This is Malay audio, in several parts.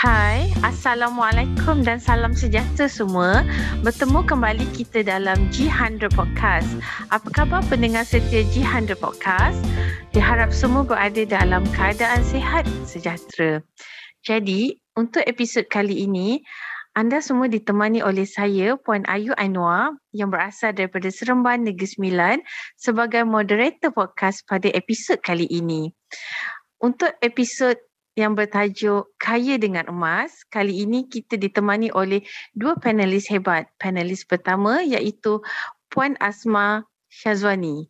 Hai, Assalamualaikum dan salam sejahtera semua. Bertemu kembali kita dalam G100 Podcast. Apa khabar pendengar setia G100 Podcast? Diharap semua berada dalam keadaan sihat sejahtera. Jadi, untuk episod kali ini, anda semua ditemani oleh saya, Puan Ayu Anwar yang berasal daripada Seremban Negeri Sembilan sebagai moderator podcast pada episod kali ini. Untuk episod yang bertajuk Kaya dengan Emas. Kali ini kita ditemani oleh dua panelis hebat. Panelis pertama iaitu Puan Asma Syazwani.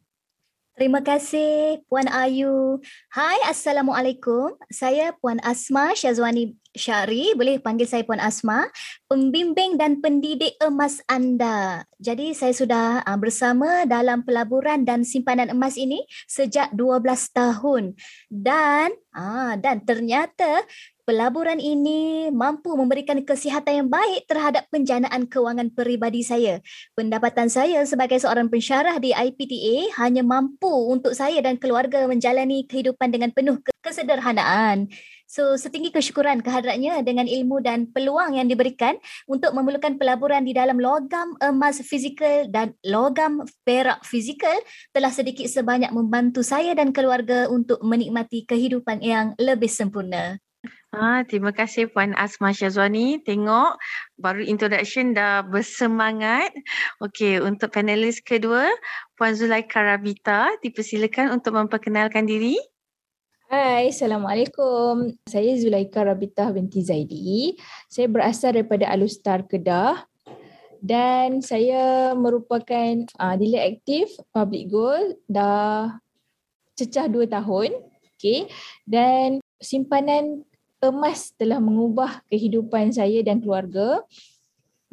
Terima kasih Puan Ayu. Hai Assalamualaikum. Saya Puan Asma Syazwani Syari, boleh panggil saya Puan Asma, pembimbing dan pendidik emas anda. Jadi saya sudah uh, bersama dalam pelaburan dan simpanan emas ini sejak 12 tahun. Dan uh, dan ternyata pelaburan ini mampu memberikan kesihatan yang baik terhadap penjanaan kewangan peribadi saya. Pendapatan saya sebagai seorang pensyarah di IPTA hanya mampu untuk saya dan keluarga menjalani kehidupan dengan penuh kesederhanaan. So setinggi kesyukuran kehadratnya dengan ilmu dan peluang yang diberikan untuk memerlukan pelaburan di dalam logam emas fizikal dan logam perak fizikal telah sedikit sebanyak membantu saya dan keluarga untuk menikmati kehidupan yang lebih sempurna. Ah, terima kasih Puan Asma Syazwani. Tengok baru introduction dah bersemangat. Okey, untuk panelis kedua, Puan Zulaika Rabita, dipersilakan untuk memperkenalkan diri. Hai, Assalamualaikum. Saya Zulaika Rabitah binti Zaidi. Saya berasal daripada Alustar Kedah dan saya merupakan uh, dealer aktif public gold dah cecah dua tahun. Okay. Dan simpanan emas telah mengubah kehidupan saya dan keluarga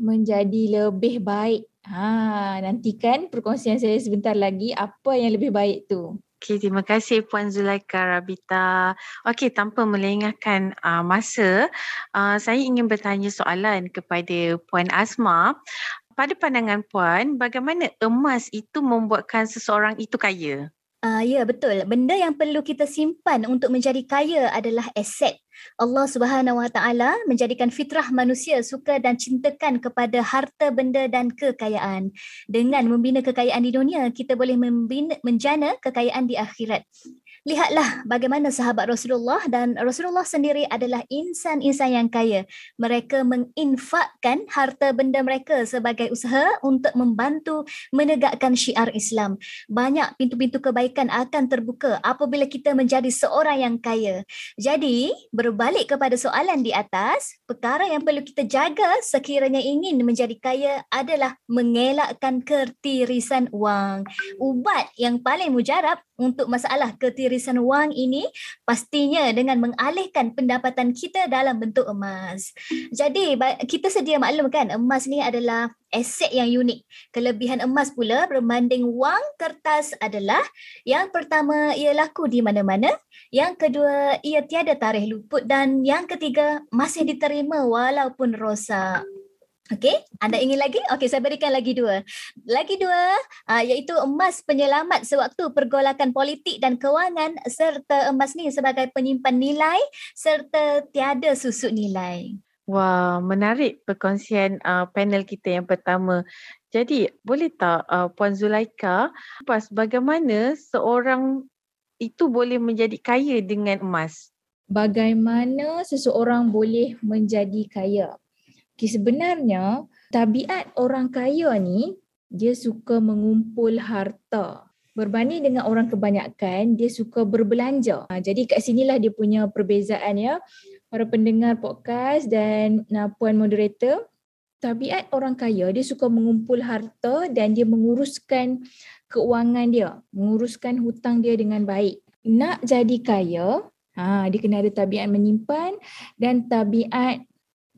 menjadi lebih baik. Ha, nantikan perkongsian saya sebentar lagi apa yang lebih baik tu. Okey, terima kasih Puan Zulaika Rabita. Okey, tanpa melengahkan uh, masa, uh, saya ingin bertanya soalan kepada Puan Asma. Pada pandangan Puan, bagaimana emas itu membuatkan seseorang itu kaya? Uh, ya, betul. Benda yang perlu kita simpan untuk menjadi kaya adalah aset. Allah Subhanahu Wa Taala menjadikan fitrah manusia suka dan cintakan kepada harta benda dan kekayaan. Dengan membina kekayaan di dunia, kita boleh membina, menjana kekayaan di akhirat. Lihatlah bagaimana sahabat Rasulullah dan Rasulullah sendiri adalah insan-insan yang kaya. Mereka menginfakkan harta benda mereka sebagai usaha untuk membantu menegakkan syiar Islam. Banyak pintu-pintu kebaikan akan terbuka apabila kita menjadi seorang yang kaya. Jadi, berbalik kepada soalan di atas, perkara yang perlu kita jaga sekiranya ingin menjadi kaya adalah mengelakkan ketirisan wang. Ubat yang paling mujarab untuk masalah ketirisan warisan wang ini pastinya dengan mengalihkan pendapatan kita dalam bentuk emas. Jadi kita sedia maklum kan emas ni adalah aset yang unik. Kelebihan emas pula berbanding wang kertas adalah yang pertama ia laku di mana-mana, yang kedua ia tiada tarikh luput dan yang ketiga masih diterima walaupun rosak. Okey, anda ingin lagi? Okey, saya berikan lagi dua. Lagi dua, uh, iaitu emas penyelamat sewaktu pergolakan politik dan kewangan serta emas ni sebagai penyimpan nilai serta tiada susut nilai. Wah, menarik perkongsian uh, panel kita yang pertama. Jadi, boleh tak uh, Puan Zulaika, pas bagaimana seorang itu boleh menjadi kaya dengan emas? Bagaimana seseorang boleh menjadi kaya? Okay, sebenarnya tabiat orang kaya ni dia suka mengumpul harta. Berbanding dengan orang kebanyakan, dia suka berbelanja. Ha, jadi kat sinilah dia punya perbezaan ya. Para pendengar podcast dan uh, puan moderator, tabiat orang kaya dia suka mengumpul harta dan dia menguruskan keuangan dia, menguruskan hutang dia dengan baik. Nak jadi kaya, ha, dia kena ada tabiat menyimpan dan tabiat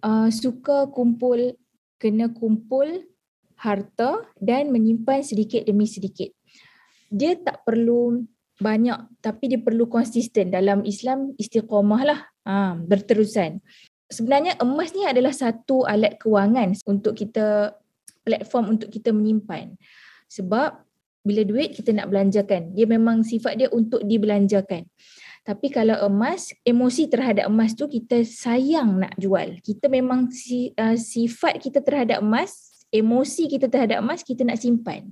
uh, suka kumpul kena kumpul harta dan menyimpan sedikit demi sedikit. Dia tak perlu banyak tapi dia perlu konsisten dalam Islam istiqamah lah ha, berterusan. Sebenarnya emas ni adalah satu alat kewangan untuk kita platform untuk kita menyimpan. Sebab bila duit kita nak belanjakan, dia memang sifat dia untuk dibelanjakan. Tapi kalau emas, emosi terhadap emas tu kita sayang nak jual. Kita memang si, uh, sifat kita terhadap emas, emosi kita terhadap emas kita nak simpan.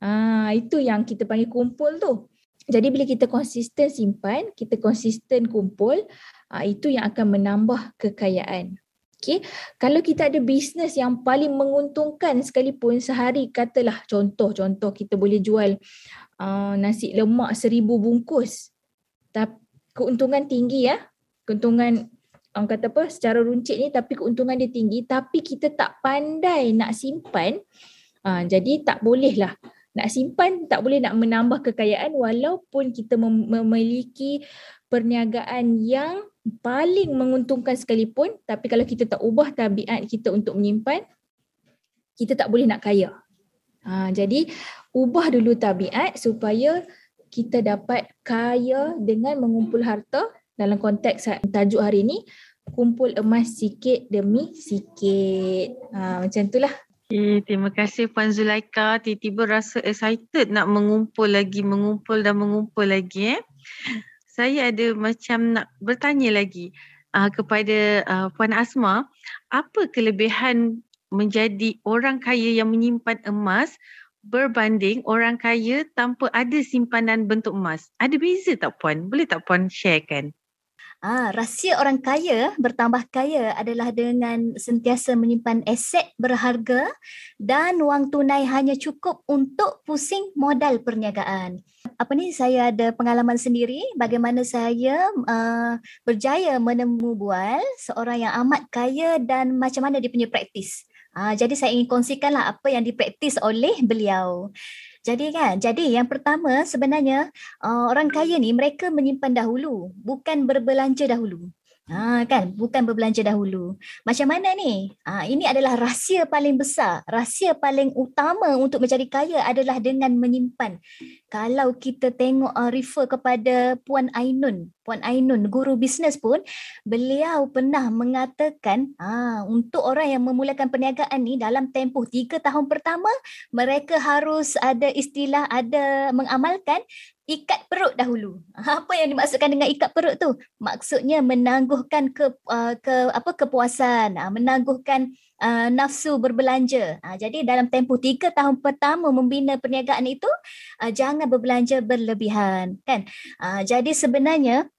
Ah itu yang kita panggil kumpul tu. Jadi bila kita konsisten simpan, kita konsisten kumpul, uh, itu yang akan menambah kekayaan. Okay. Kalau kita ada bisnes yang paling menguntungkan sekalipun sehari katalah contoh-contoh kita boleh jual uh, nasi lemak seribu bungkus. Tapi keuntungan tinggi ya. Keuntungan orang kata apa secara runcit ni tapi keuntungan dia tinggi tapi kita tak pandai nak simpan uh, jadi tak boleh lah nak simpan tak boleh nak menambah kekayaan walaupun kita mem- memiliki perniagaan yang paling menguntungkan sekalipun tapi kalau kita tak ubah tabiat kita untuk menyimpan kita tak boleh nak kaya. Ha, jadi ubah dulu tabiat supaya kita dapat kaya dengan mengumpul harta dalam konteks tajuk hari ini kumpul emas sikit demi sikit. Ha, macam itulah. Okay, terima kasih Puan Zulaika. Tiba-tiba rasa excited nak mengumpul lagi, mengumpul dan mengumpul lagi. Eh. Saya ada macam nak bertanya lagi uh, kepada uh, Puan Asma. Apa kelebihan menjadi orang kaya yang menyimpan emas berbanding orang kaya tanpa ada simpanan bentuk emas. Ada beza tak puan? Boleh tak puan sharekan? Ah, rahsia orang kaya bertambah kaya adalah dengan sentiasa menyimpan aset berharga dan wang tunai hanya cukup untuk pusing modal perniagaan. Apa ni saya ada pengalaman sendiri bagaimana saya uh, berjaya menemu bual seorang yang amat kaya dan macam mana dia punya praktis. Uh, jadi saya ingin kongsikanlah apa yang dipraktis oleh beliau. Jadi kan, jadi yang pertama sebenarnya uh, orang kaya ni mereka menyimpan dahulu, bukan berbelanja dahulu. Ha, kan bukan berbelanja dahulu. Macam mana ni? Ha, ini adalah rahsia paling besar. Rahsia paling utama untuk menjadi kaya adalah dengan menyimpan. Kalau kita tengok uh, refer kepada Puan Ainun, Puan Ainun guru bisnes pun beliau pernah mengatakan ha, untuk orang yang memulakan perniagaan ni dalam tempoh tiga tahun pertama mereka harus ada istilah ada mengamalkan ikat perut dahulu. Apa yang dimaksudkan dengan ikat perut tu? Maksudnya menangguhkan ke uh, ke apa kepuasan, uh, menangguhkan uh, nafsu berbelanja. Uh, jadi dalam tempoh tiga tahun pertama membina perniagaan itu uh, jangan berbelanja berlebihan, kan? Uh, jadi sebenarnya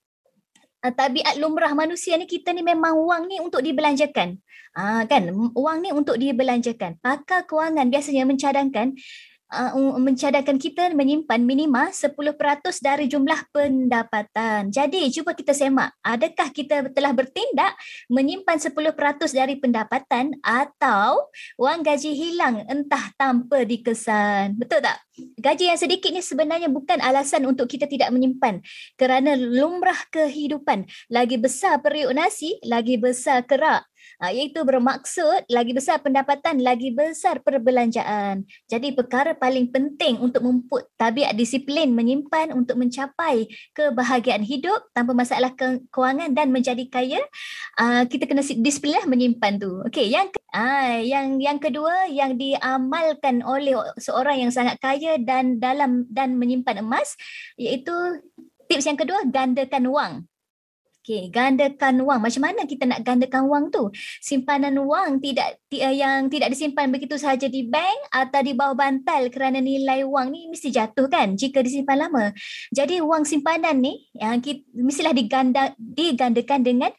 uh, tabiat lumrah manusia ni kita ni memang wang ni untuk dibelanjakan. Uh, kan wang ni untuk dibelanjakan. Pakar kewangan biasanya mencadangkan uh, mencadangkan kita menyimpan minima 10% dari jumlah pendapatan. Jadi cuba kita semak, adakah kita telah bertindak menyimpan 10% dari pendapatan atau wang gaji hilang entah tanpa dikesan. Betul tak? Gaji yang sedikit ni sebenarnya bukan alasan untuk kita tidak menyimpan kerana lumrah kehidupan. Lagi besar periuk nasi, lagi besar kerak uh, iaitu bermaksud lagi besar pendapatan lagi besar perbelanjaan. Jadi perkara paling penting untuk memuput tabiat disiplin menyimpan untuk mencapai kebahagiaan hidup tanpa masalah ke- kewangan dan menjadi kaya uh, kita kena disiplin lah menyimpan tu. Okey yang uh, yang yang kedua yang diamalkan oleh seorang yang sangat kaya dan dalam dan menyimpan emas iaitu tips yang kedua gandakan wang Okay, gandakan wang. Macam mana kita nak gandakan wang tu? Simpanan wang tidak eh, yang tidak disimpan begitu sahaja di bank atau di bawah bantal kerana nilai wang ni mesti jatuh kan jika disimpan lama. Jadi wang simpanan ni yang kita, mestilah diganda, digandakan dengan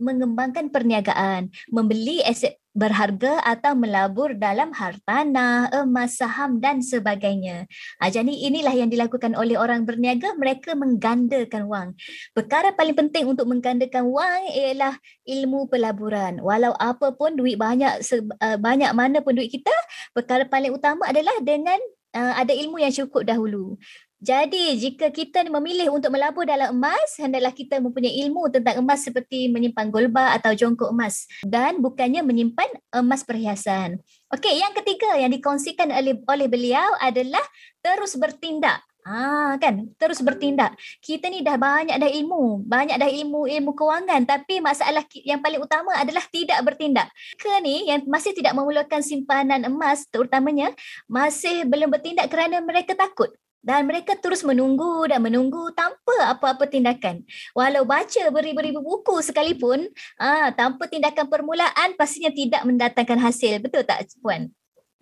mengembangkan perniagaan, membeli aset berharga atau melabur dalam hartanah, emas, saham dan sebagainya. Ha, jadi inilah yang dilakukan oleh orang berniaga, mereka menggandakan wang. Perkara paling penting untuk menggandakan wang ialah ilmu pelaburan. Walau apa pun duit banyak uh, banyak mana pun duit kita, perkara paling utama adalah dengan uh, ada ilmu yang cukup dahulu. Jadi jika kita memilih untuk melabur dalam emas, hendaklah kita mempunyai ilmu tentang emas seperti menyimpan golba atau jongkok emas dan bukannya menyimpan emas perhiasan. Okey, yang ketiga yang dikongsikan oleh, oleh beliau adalah terus bertindak. Ah kan, terus bertindak. Kita ni dah banyak dah ilmu, banyak dah ilmu ilmu kewangan tapi masalah yang paling utama adalah tidak bertindak. Ke ni yang masih tidak memulakan simpanan emas terutamanya masih belum bertindak kerana mereka takut dan mereka terus menunggu dan menunggu tanpa apa-apa tindakan. Walau baca beribu-ribu buku sekalipun, ah tanpa tindakan permulaan pastinya tidak mendatangkan hasil. Betul tak puan?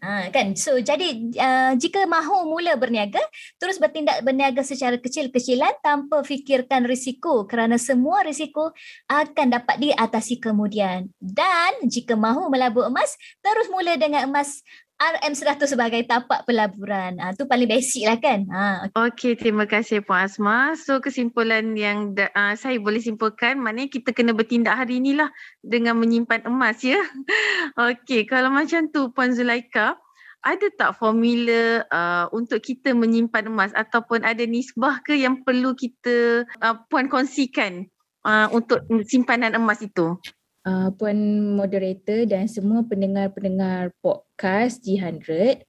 Ha, kan so jadi uh, jika mahu mula berniaga terus bertindak berniaga secara kecil-kecilan tanpa fikirkan risiko kerana semua risiko akan dapat diatasi kemudian dan jika mahu melabur emas terus mula dengan emas RM100 sebagai tapak pelaburan. Ah tu paling basic lah kan. Ha. Okey, terima kasih Puan Asma. So kesimpulan yang uh, saya boleh simpulkan maknanya kita kena bertindak hari inilah dengan menyimpan emas ya. Okey, kalau macam tu Puan Zulaika, ada tak formula uh, untuk kita menyimpan emas ataupun ada nisbah ke yang perlu kita uh, Puan kongsikan uh, untuk simpanan emas itu? Uh, Puan Moderator dan semua pendengar-pendengar podcast G100,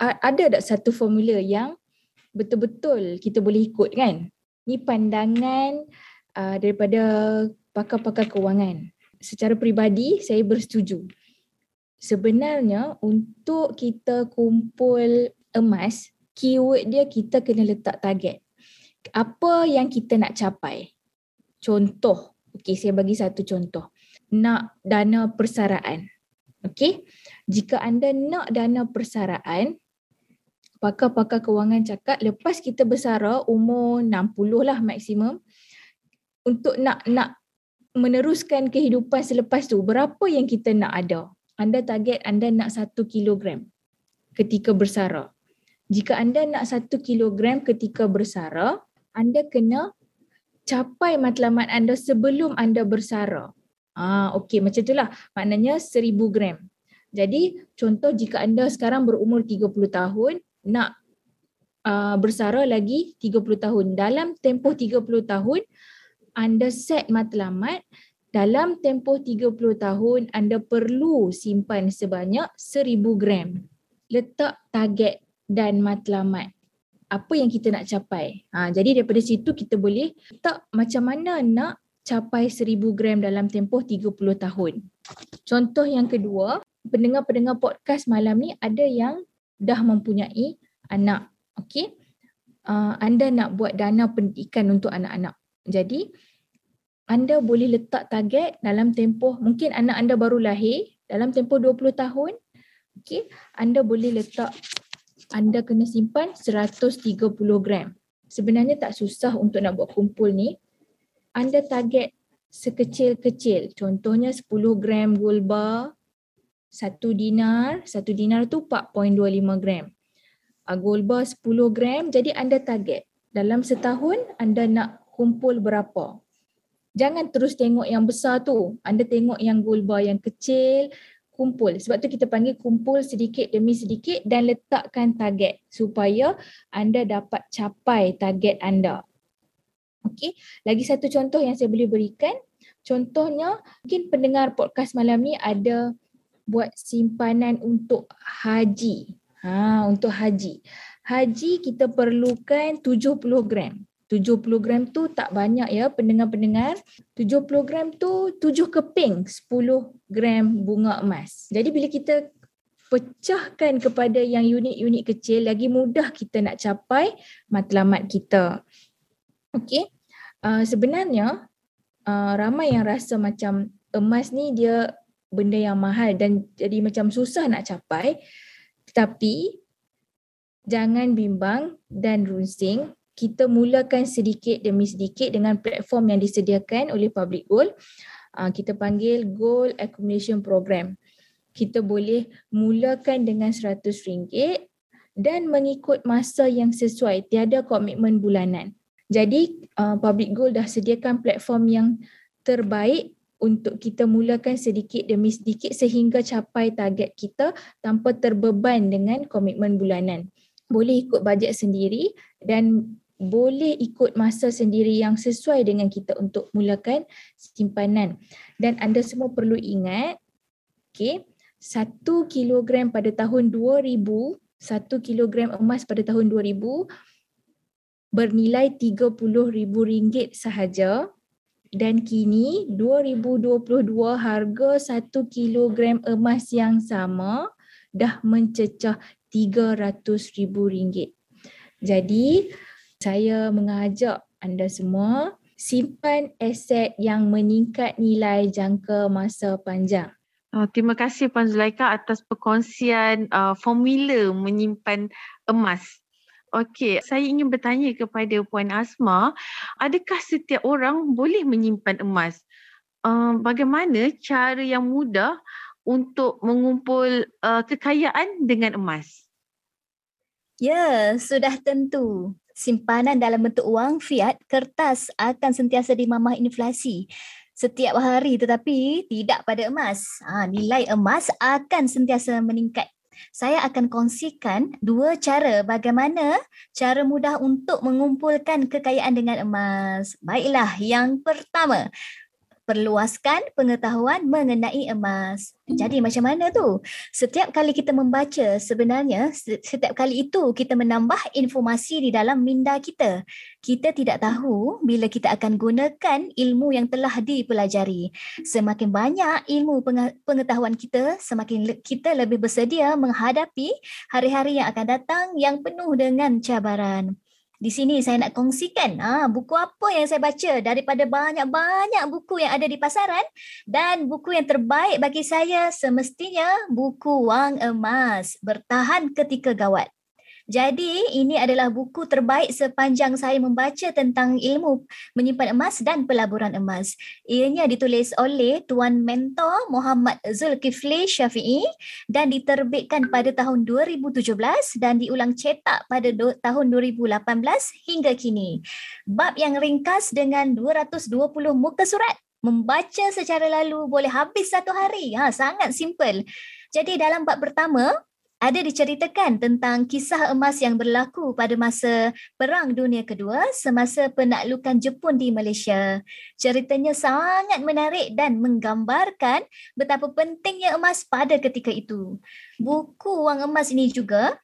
ada tak satu formula yang betul-betul kita boleh ikut kan? Ini pandangan uh, daripada pakar-pakar kewangan. Secara peribadi, saya bersetuju. Sebenarnya untuk kita kumpul emas, keyword dia kita kena letak target. Apa yang kita nak capai? Contoh, okay, saya bagi satu contoh nak dana persaraan. Okey. Jika anda nak dana persaraan, pakar-pakar kewangan cakap lepas kita bersara umur 60 lah maksimum untuk nak nak meneruskan kehidupan selepas tu berapa yang kita nak ada? Anda target anda nak satu kilogram ketika bersara. Jika anda nak satu kilogram ketika bersara, anda kena capai matlamat anda sebelum anda bersara. Ah, okey macam itulah. Maknanya seribu gram. Jadi contoh jika anda sekarang berumur 30 tahun nak uh, bersara lagi 30 tahun. Dalam tempoh 30 tahun anda set matlamat dalam tempoh 30 tahun anda perlu simpan sebanyak 1000 gram. Letak target dan matlamat apa yang kita nak capai. Ha, jadi daripada situ kita boleh tak macam mana nak capai 1000 gram dalam tempoh 30 tahun. Contoh yang kedua, pendengar-pendengar podcast malam ni ada yang dah mempunyai anak. Okey. Uh, anda nak buat dana pendidikan untuk anak-anak. Jadi anda boleh letak target dalam tempoh mungkin anak anda baru lahir dalam tempoh 20 tahun. Okey, anda boleh letak anda kena simpan 130 gram. Sebenarnya tak susah untuk nak buat kumpul ni anda target sekecil-kecil. Contohnya 10 gram gold bar, satu dinar, satu dinar tu 4.25 gram. Gold bar 10 gram, jadi anda target. Dalam setahun anda nak kumpul berapa. Jangan terus tengok yang besar tu. Anda tengok yang gold bar yang kecil, kumpul. Sebab tu kita panggil kumpul sedikit demi sedikit dan letakkan target supaya anda dapat capai target anda. Okey, lagi satu contoh yang saya boleh berikan. Contohnya, mungkin pendengar podcast malam ni ada buat simpanan untuk haji. Ha, untuk haji. Haji kita perlukan 70 gram. 70 gram tu tak banyak ya pendengar-pendengar. 70 gram tu 7 keping 10 gram bunga emas. Jadi bila kita pecahkan kepada yang unit-unit kecil, lagi mudah kita nak capai matlamat kita. Okey. Uh, sebenarnya uh, ramai yang rasa macam emas ni dia benda yang mahal dan jadi macam susah nak capai. Tetapi jangan bimbang dan runsing. Kita mulakan sedikit demi sedikit dengan platform yang disediakan oleh Public Gold. Uh, kita panggil Gold Accumulation Program. Kita boleh mulakan dengan RM100 dan mengikut masa yang sesuai. Tiada komitmen bulanan. Jadi uh, Public Gold dah sediakan platform yang terbaik untuk kita mulakan sedikit demi sedikit sehingga capai target kita tanpa terbeban dengan komitmen bulanan. Boleh ikut bajet sendiri dan boleh ikut masa sendiri yang sesuai dengan kita untuk mulakan simpanan. Dan anda semua perlu ingat, okay, satu kilogram pada tahun 2000, satu kilogram emas pada tahun 2000 bernilai RM30,000 sahaja dan kini 2022 harga 1 kilogram emas yang sama dah mencecah RM300,000. Jadi saya mengajak anda semua simpan aset yang meningkat nilai jangka masa panjang. Uh, terima kasih Puan Zulaika atas perkongsian uh, formula menyimpan emas. Okey, saya ingin bertanya kepada Puan Asma, adakah setiap orang boleh menyimpan emas? Uh, bagaimana cara yang mudah untuk mengumpul uh, kekayaan dengan emas? Ya, sudah tentu. Simpanan dalam bentuk wang fiat kertas akan sentiasa dimamah inflasi setiap hari tetapi tidak pada emas. Ha, nilai emas akan sentiasa meningkat. Saya akan kongsikan dua cara bagaimana cara mudah untuk mengumpulkan kekayaan dengan emas. Baiklah, yang pertama, perluaskan pengetahuan mengenai emas. Jadi macam mana tu? Setiap kali kita membaca sebenarnya setiap kali itu kita menambah informasi di dalam minda kita. Kita tidak tahu bila kita akan gunakan ilmu yang telah dipelajari. Semakin banyak ilmu pengetahuan kita, semakin kita lebih bersedia menghadapi hari-hari yang akan datang yang penuh dengan cabaran. Di sini saya nak kongsikan ha, buku apa yang saya baca daripada banyak-banyak buku yang ada di pasaran dan buku yang terbaik bagi saya semestinya buku Wang Emas Bertahan Ketika Gawat. Jadi ini adalah buku terbaik sepanjang saya membaca tentang ilmu menyimpan emas dan pelaburan emas. Ianya ditulis oleh Tuan Mentor Muhammad Zulkifli Syafi'i dan diterbitkan pada tahun 2017 dan diulang cetak pada do- tahun 2018 hingga kini. Bab yang ringkas dengan 220 muka surat membaca secara lalu boleh habis satu hari. Ha, sangat simple. Jadi dalam bab pertama, ada diceritakan tentang kisah emas yang berlaku pada masa Perang Dunia Kedua semasa penaklukan Jepun di Malaysia. Ceritanya sangat menarik dan menggambarkan betapa pentingnya emas pada ketika itu. Buku Wang Emas ini juga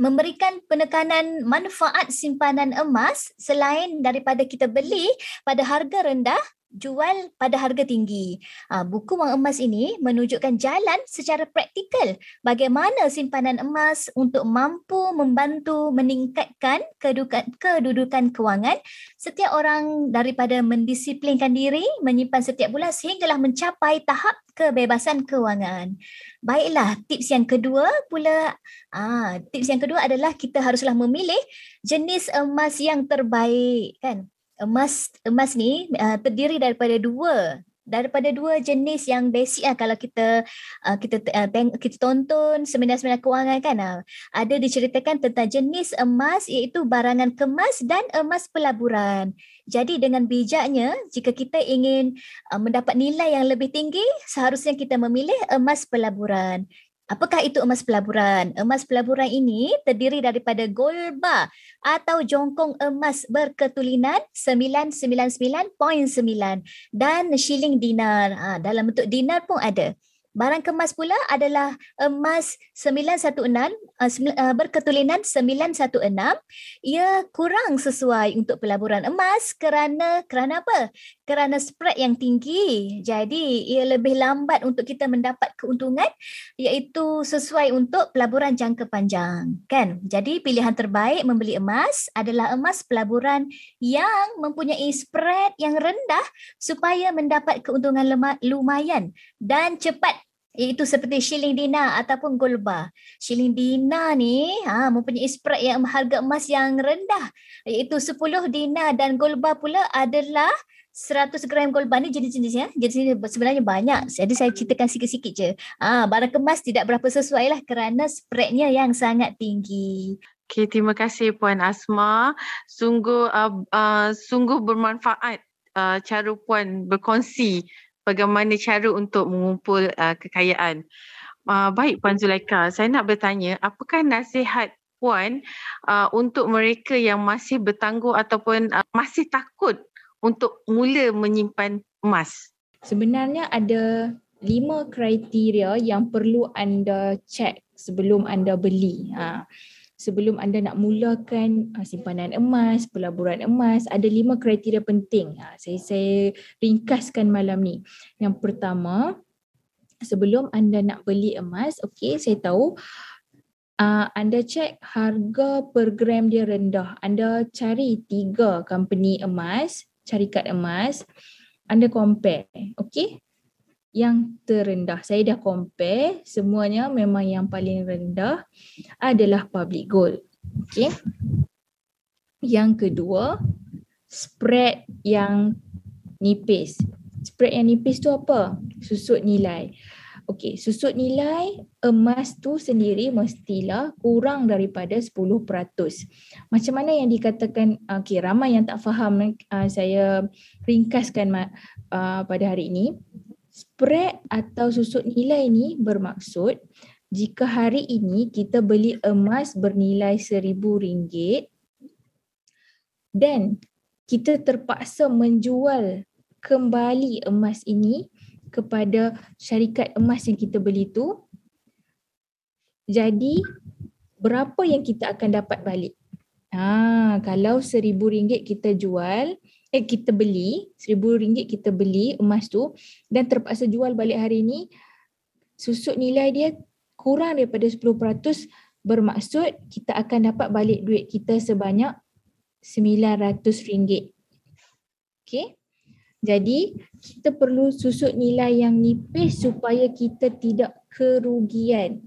memberikan penekanan manfaat simpanan emas selain daripada kita beli pada harga rendah jual pada harga tinggi. Ha, buku wang emas ini menunjukkan jalan secara praktikal bagaimana simpanan emas untuk mampu membantu meningkatkan kedudukan, kedudukan kewangan setiap orang daripada mendisiplinkan diri menyimpan setiap bulan sehinggalah mencapai tahap kebebasan kewangan. Baiklah, tips yang kedua pula, ah, tips yang kedua adalah kita haruslah memilih jenis emas yang terbaik, kan? Emas emas ni uh, terdiri daripada dua daripada dua jenis yang basic lah kalau kita uh, kita uh, teng- kita tonton seminar-seminar kewangan kan uh, ada diceritakan tentang jenis emas iaitu barangan kemas dan emas pelaburan. Jadi dengan bijaknya jika kita ingin uh, mendapat nilai yang lebih tinggi seharusnya kita memilih emas pelaburan. Apakah itu emas pelaburan? Emas pelaburan ini terdiri daripada gold bar atau jongkong emas berketulinan 999.9 dan shilling dinar. Ha, dalam bentuk dinar pun ada. Barang kemas pula adalah emas 916 uh, berketulinan 916. Ia kurang sesuai untuk pelaburan emas kerana kerana apa? Kerana spread yang tinggi. Jadi ia lebih lambat untuk kita mendapat keuntungan iaitu sesuai untuk pelaburan jangka panjang, kan? Jadi pilihan terbaik membeli emas adalah emas pelaburan yang mempunyai spread yang rendah supaya mendapat keuntungan lumayan dan cepat iaitu seperti shilling dinar ataupun gold bar. Shilling dinar ni ha, mempunyai spread yang harga emas yang rendah iaitu 10 dinar dan gold bar pula adalah 100 gram gold bar ni jenis-jenis ya. Jenis sebenarnya banyak. Jadi saya ceritakan sikit-sikit je. Ha, barang kemas tidak berapa sesuai lah kerana spreadnya yang sangat tinggi. Okay, terima kasih Puan Asma. Sungguh uh, uh, sungguh bermanfaat uh, cara Puan berkongsi bagaimana cara untuk mengumpul uh, kekayaan. Uh, baik Puan Zulaika, saya nak bertanya apakah nasihat Puan uh, untuk mereka yang masih bertangguh ataupun uh, masih takut untuk mula menyimpan emas? Sebenarnya ada lima kriteria yang perlu anda cek sebelum anda beli. Ha sebelum anda nak mulakan uh, simpanan emas, pelaburan emas, ada lima kriteria penting. Uh, saya saya ringkaskan malam ni. Yang pertama, sebelum anda nak beli emas, okey, saya tahu uh, anda cek harga per gram dia rendah. Anda cari tiga company emas, cari kad emas, anda compare. Okay? Yang terendah. Saya dah compare, semuanya memang yang paling rendah adalah public gold. Okay? Yang kedua, spread yang nipis. Spread yang nipis tu apa? Susut nilai. Okey, susut nilai emas tu sendiri mestilah kurang daripada 10%. Macam mana yang dikatakan, okey ramai yang tak faham uh, saya ringkaskan uh, pada hari ini. Spread atau susut nilai ni bermaksud jika hari ini kita beli emas bernilai RM1,000 dan kita terpaksa menjual kembali emas ini kepada syarikat emas yang kita beli tu jadi berapa yang kita akan dapat balik? Ha kalau seribu ringgit kita jual eh kita beli seribu ringgit kita beli emas tu dan terpaksa jual balik hari ini susut nilai dia kurang daripada 10% bermaksud kita akan dapat balik duit kita sebanyak RM900. Okay. Jadi kita perlu susut nilai yang nipis supaya kita tidak kerugian.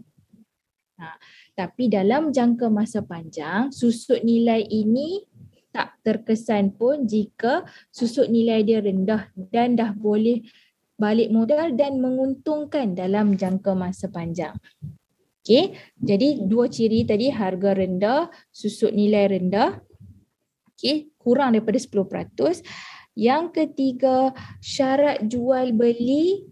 Ha, tapi dalam jangka masa panjang, susut nilai ini tak terkesan pun jika susut nilai dia rendah dan dah boleh balik modal dan menguntungkan dalam jangka masa panjang. Okay, jadi dua ciri tadi harga rendah, susut nilai rendah, okay, kurang daripada 10%. Yang ketiga, syarat jual beli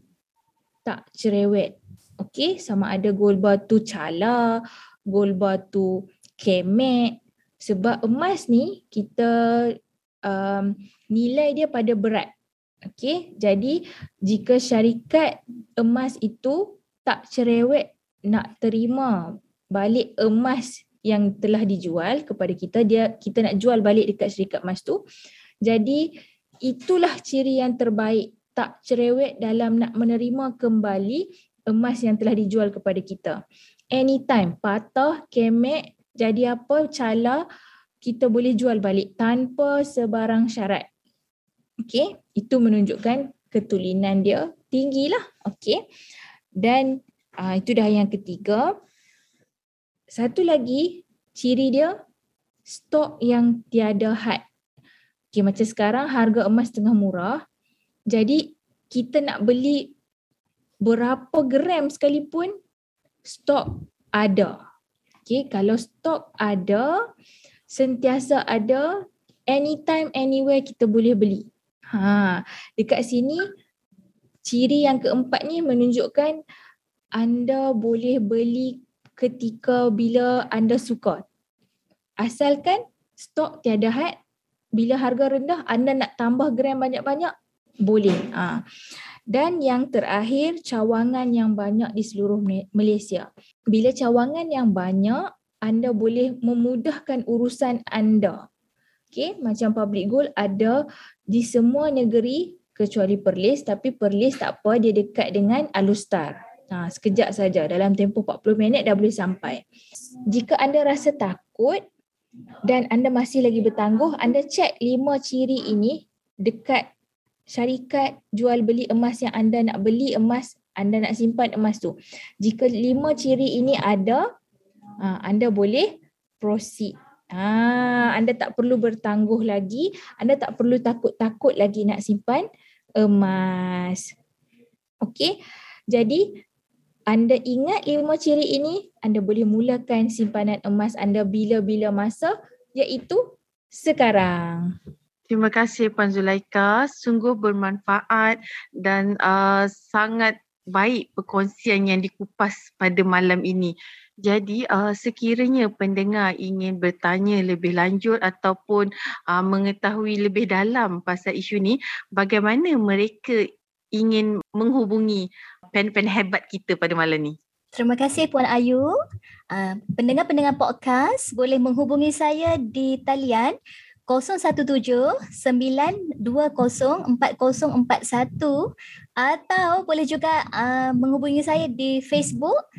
tak cerewet. Okey, sama ada gol batu cala, gol batu kemek. Sebab emas ni kita um, nilai dia pada berat. Okey, jadi jika syarikat emas itu tak cerewet nak terima balik emas yang telah dijual kepada kita, dia kita nak jual balik dekat syarikat emas tu. Jadi itulah ciri yang terbaik tak cerewet dalam nak menerima kembali emas yang telah dijual kepada kita. Anytime patah, kemek, jadi apa, cala, kita boleh jual balik tanpa sebarang syarat. Okay, itu menunjukkan ketulinan dia tinggilah. Okay, dan uh, itu dah yang ketiga. Satu lagi, ciri dia stok yang tiada had. Okay, macam sekarang harga emas tengah murah. Jadi kita nak beli berapa gram sekalipun stok ada. Okay, kalau stok ada, sentiasa ada, anytime, anywhere kita boleh beli. Ha, dekat sini ciri yang keempat ni menunjukkan anda boleh beli ketika bila anda suka. Asalkan stok tiada had, bila harga rendah anda nak tambah gram banyak-banyak boleh ha. Dan yang terakhir cawangan yang banyak di seluruh Malaysia. Bila cawangan yang banyak anda boleh memudahkan urusan anda. Okey macam public gold ada di semua negeri kecuali Perlis tapi Perlis tak apa dia dekat dengan Alustar. Ha, sekejap saja dalam tempoh 40 minit dah boleh sampai. Jika anda rasa takut, dan anda masih lagi bertangguh, anda cek lima ciri ini dekat syarikat jual beli emas yang anda nak beli emas, anda nak simpan emas tu. Jika lima ciri ini ada, ha, anda boleh proceed. Ha, anda tak perlu bertangguh lagi, anda tak perlu takut-takut lagi nak simpan emas. Okey. Jadi anda ingat lima ciri ini, anda boleh mulakan simpanan emas anda bila-bila masa iaitu sekarang. Terima kasih Puan Zulaika, sungguh bermanfaat dan uh, sangat baik perkongsian yang dikupas pada malam ini. Jadi uh, sekiranya pendengar ingin bertanya lebih lanjut ataupun uh, mengetahui lebih dalam pasal isu ni, bagaimana mereka ingin menghubungi pen-pen hebat kita pada malam ni. Terima kasih Puan Ayu. Uh, pendengar-pendengar podcast boleh menghubungi saya di talian 017-920-4041 atau boleh juga uh, menghubungi saya di Facebook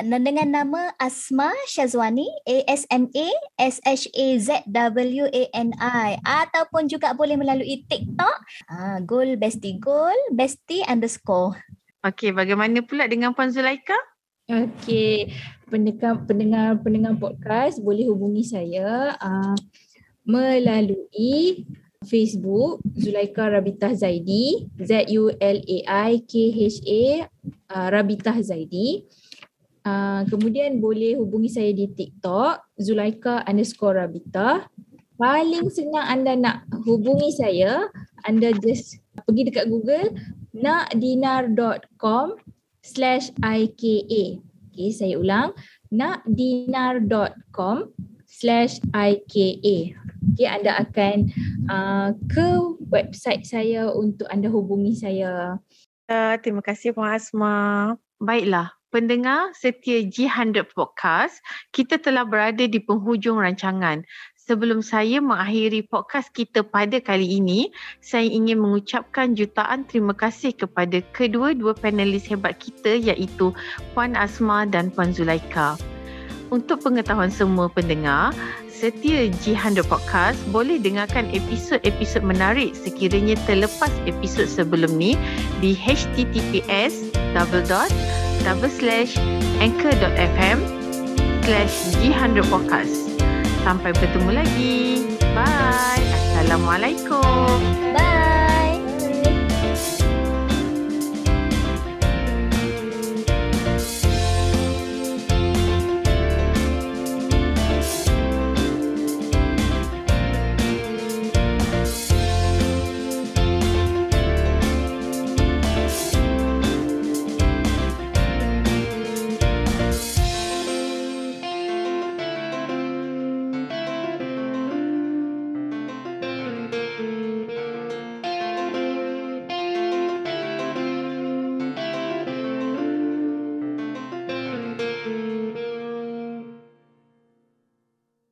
dengan nama Asma Syazwani A S M A S H A Z W A N I ataupun juga boleh melalui TikTok ah Goal Bestie Goal Bestie underscore. Okey, bagaimana pula dengan Puan Zulaika? Okey, pendengar pendengar pendengar podcast boleh hubungi saya uh, melalui Facebook Zulaika Rabitah Zaidi Z U L A I K H A uh, Rabitah Zaidi. Uh, kemudian boleh hubungi saya di TikTok Zulaika underscore Rabita. Paling senang anda nak hubungi saya, anda just pergi dekat Google nakdinar.com slash IKA. Okay, saya ulang nakdinar.com slash IKA. Okay, anda akan uh, ke website saya untuk anda hubungi saya. Uh, terima kasih Puan Asma. Baiklah, pendengar setia G100 Podcast, kita telah berada di penghujung rancangan. Sebelum saya mengakhiri podcast kita pada kali ini, saya ingin mengucapkan jutaan terima kasih kepada kedua-dua panelis hebat kita iaitu Puan Asma dan Puan Zulaika. Untuk pengetahuan semua pendengar, setia G100 Podcast boleh dengarkan episod-episod menarik sekiranya terlepas episod sebelum ni di https double dot double slash anchor.fm slash G100 Podcast. Sampai bertemu lagi. Bye. Assalamualaikum. Bye.